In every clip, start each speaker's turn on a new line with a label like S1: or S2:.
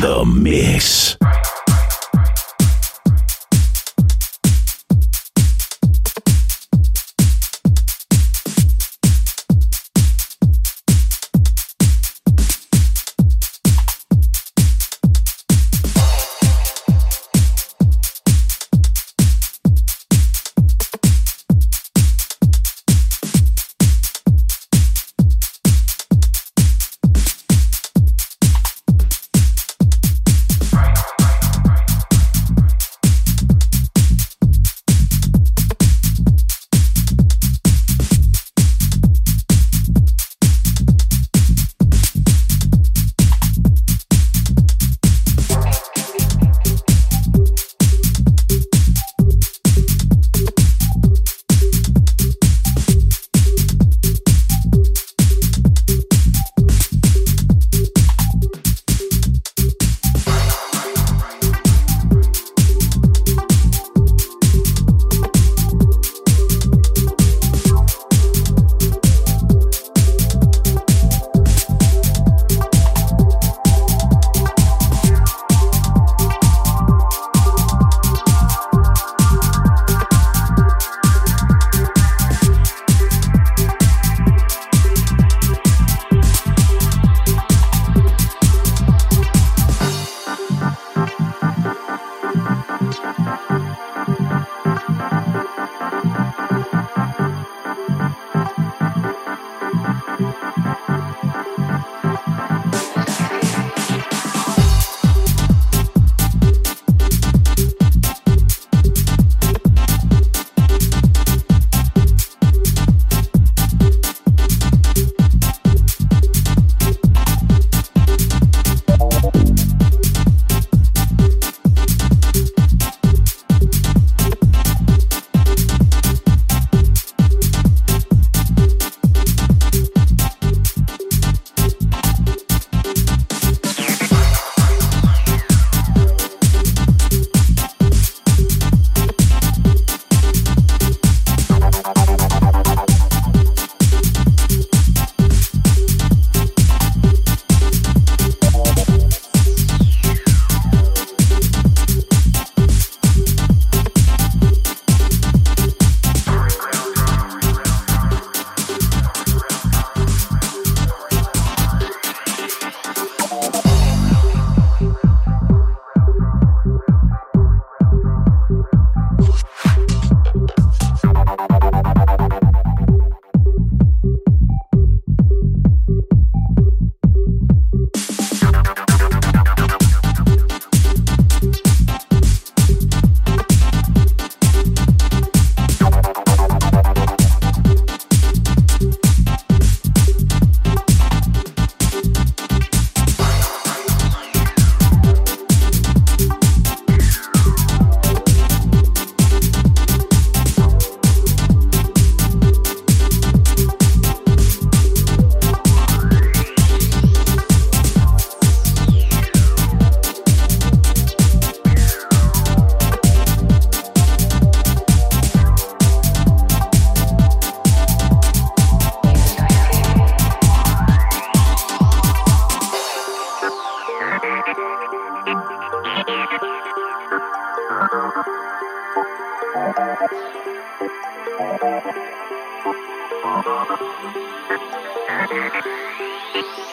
S1: the mix.
S2: Thank you.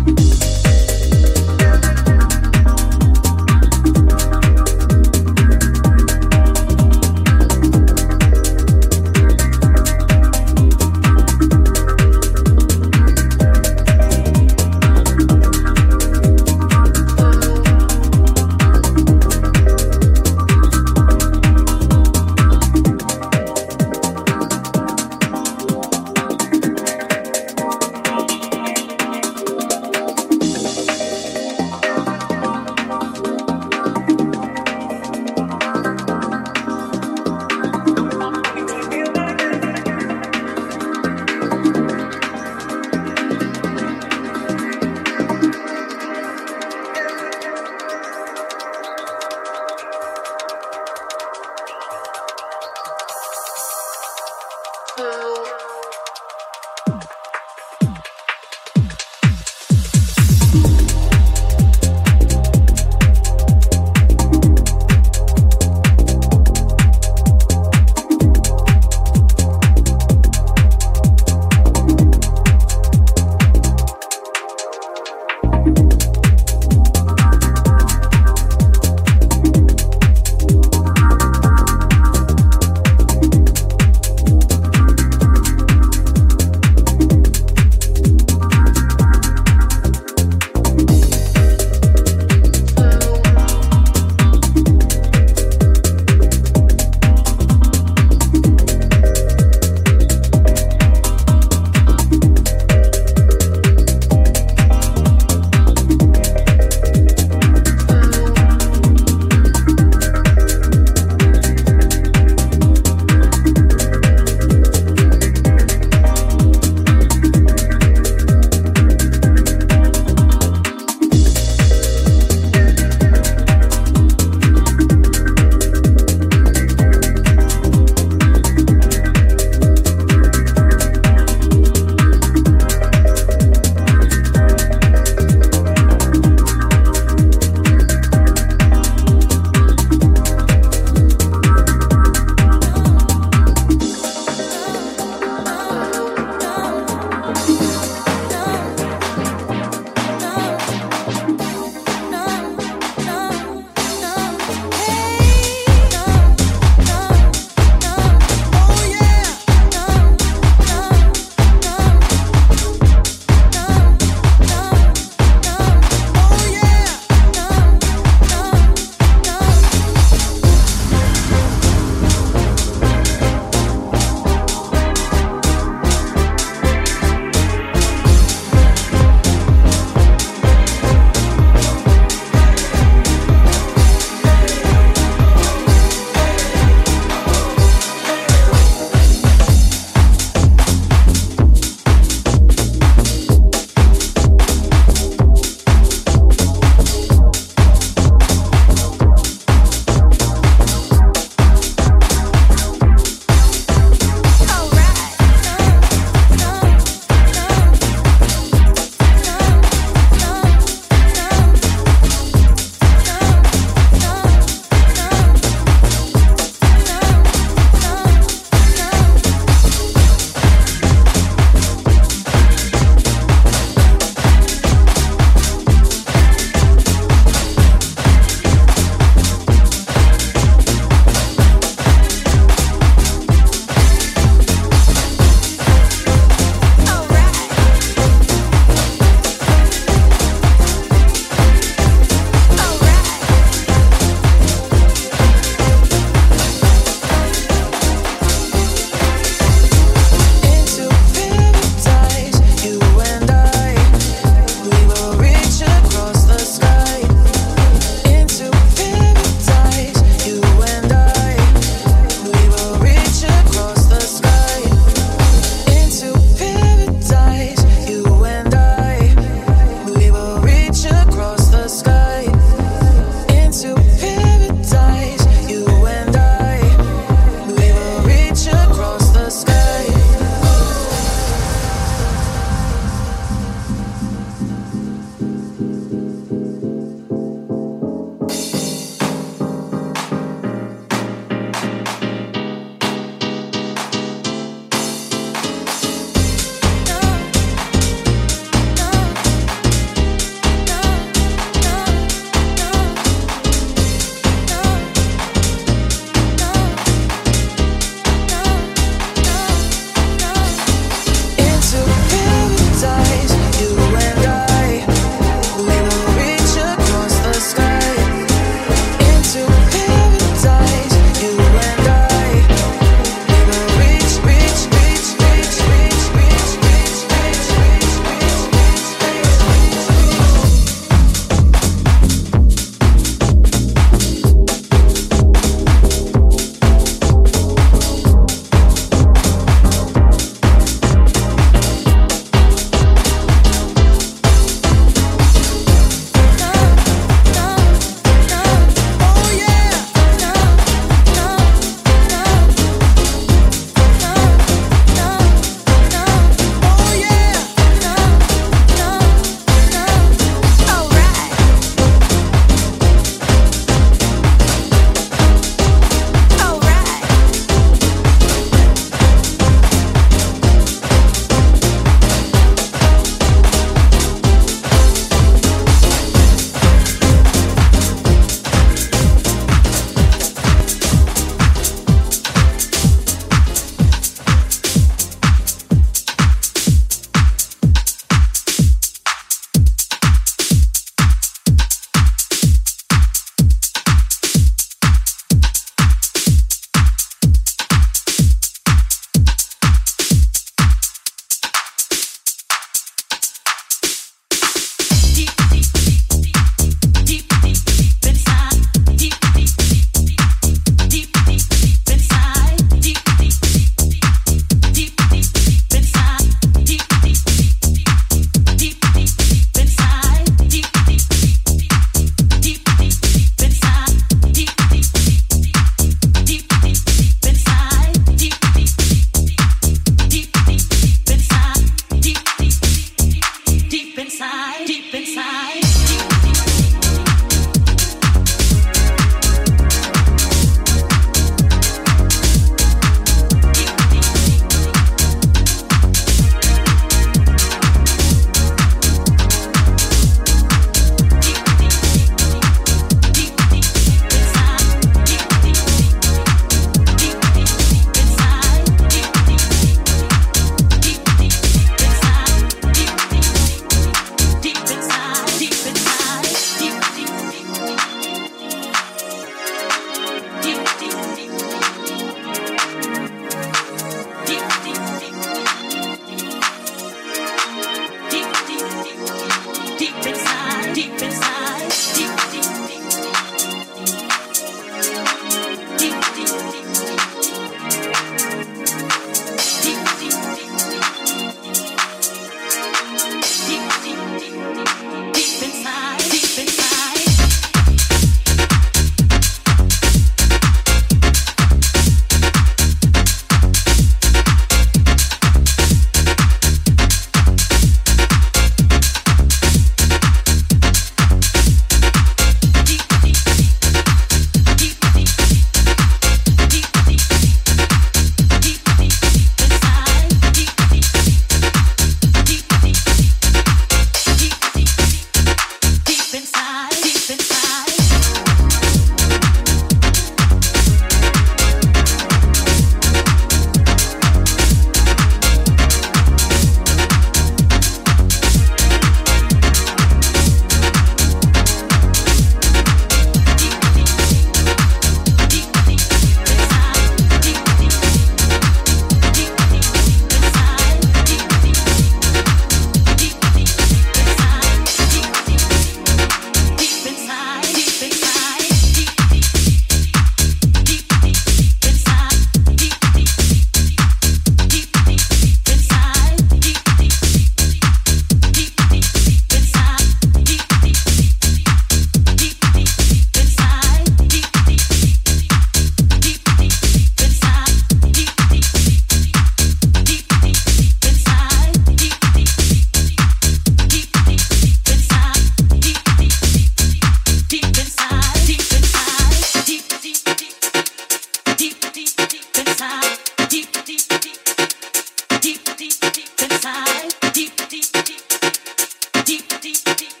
S2: tee
S3: tee tee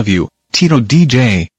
S3: of you, Tito DJ.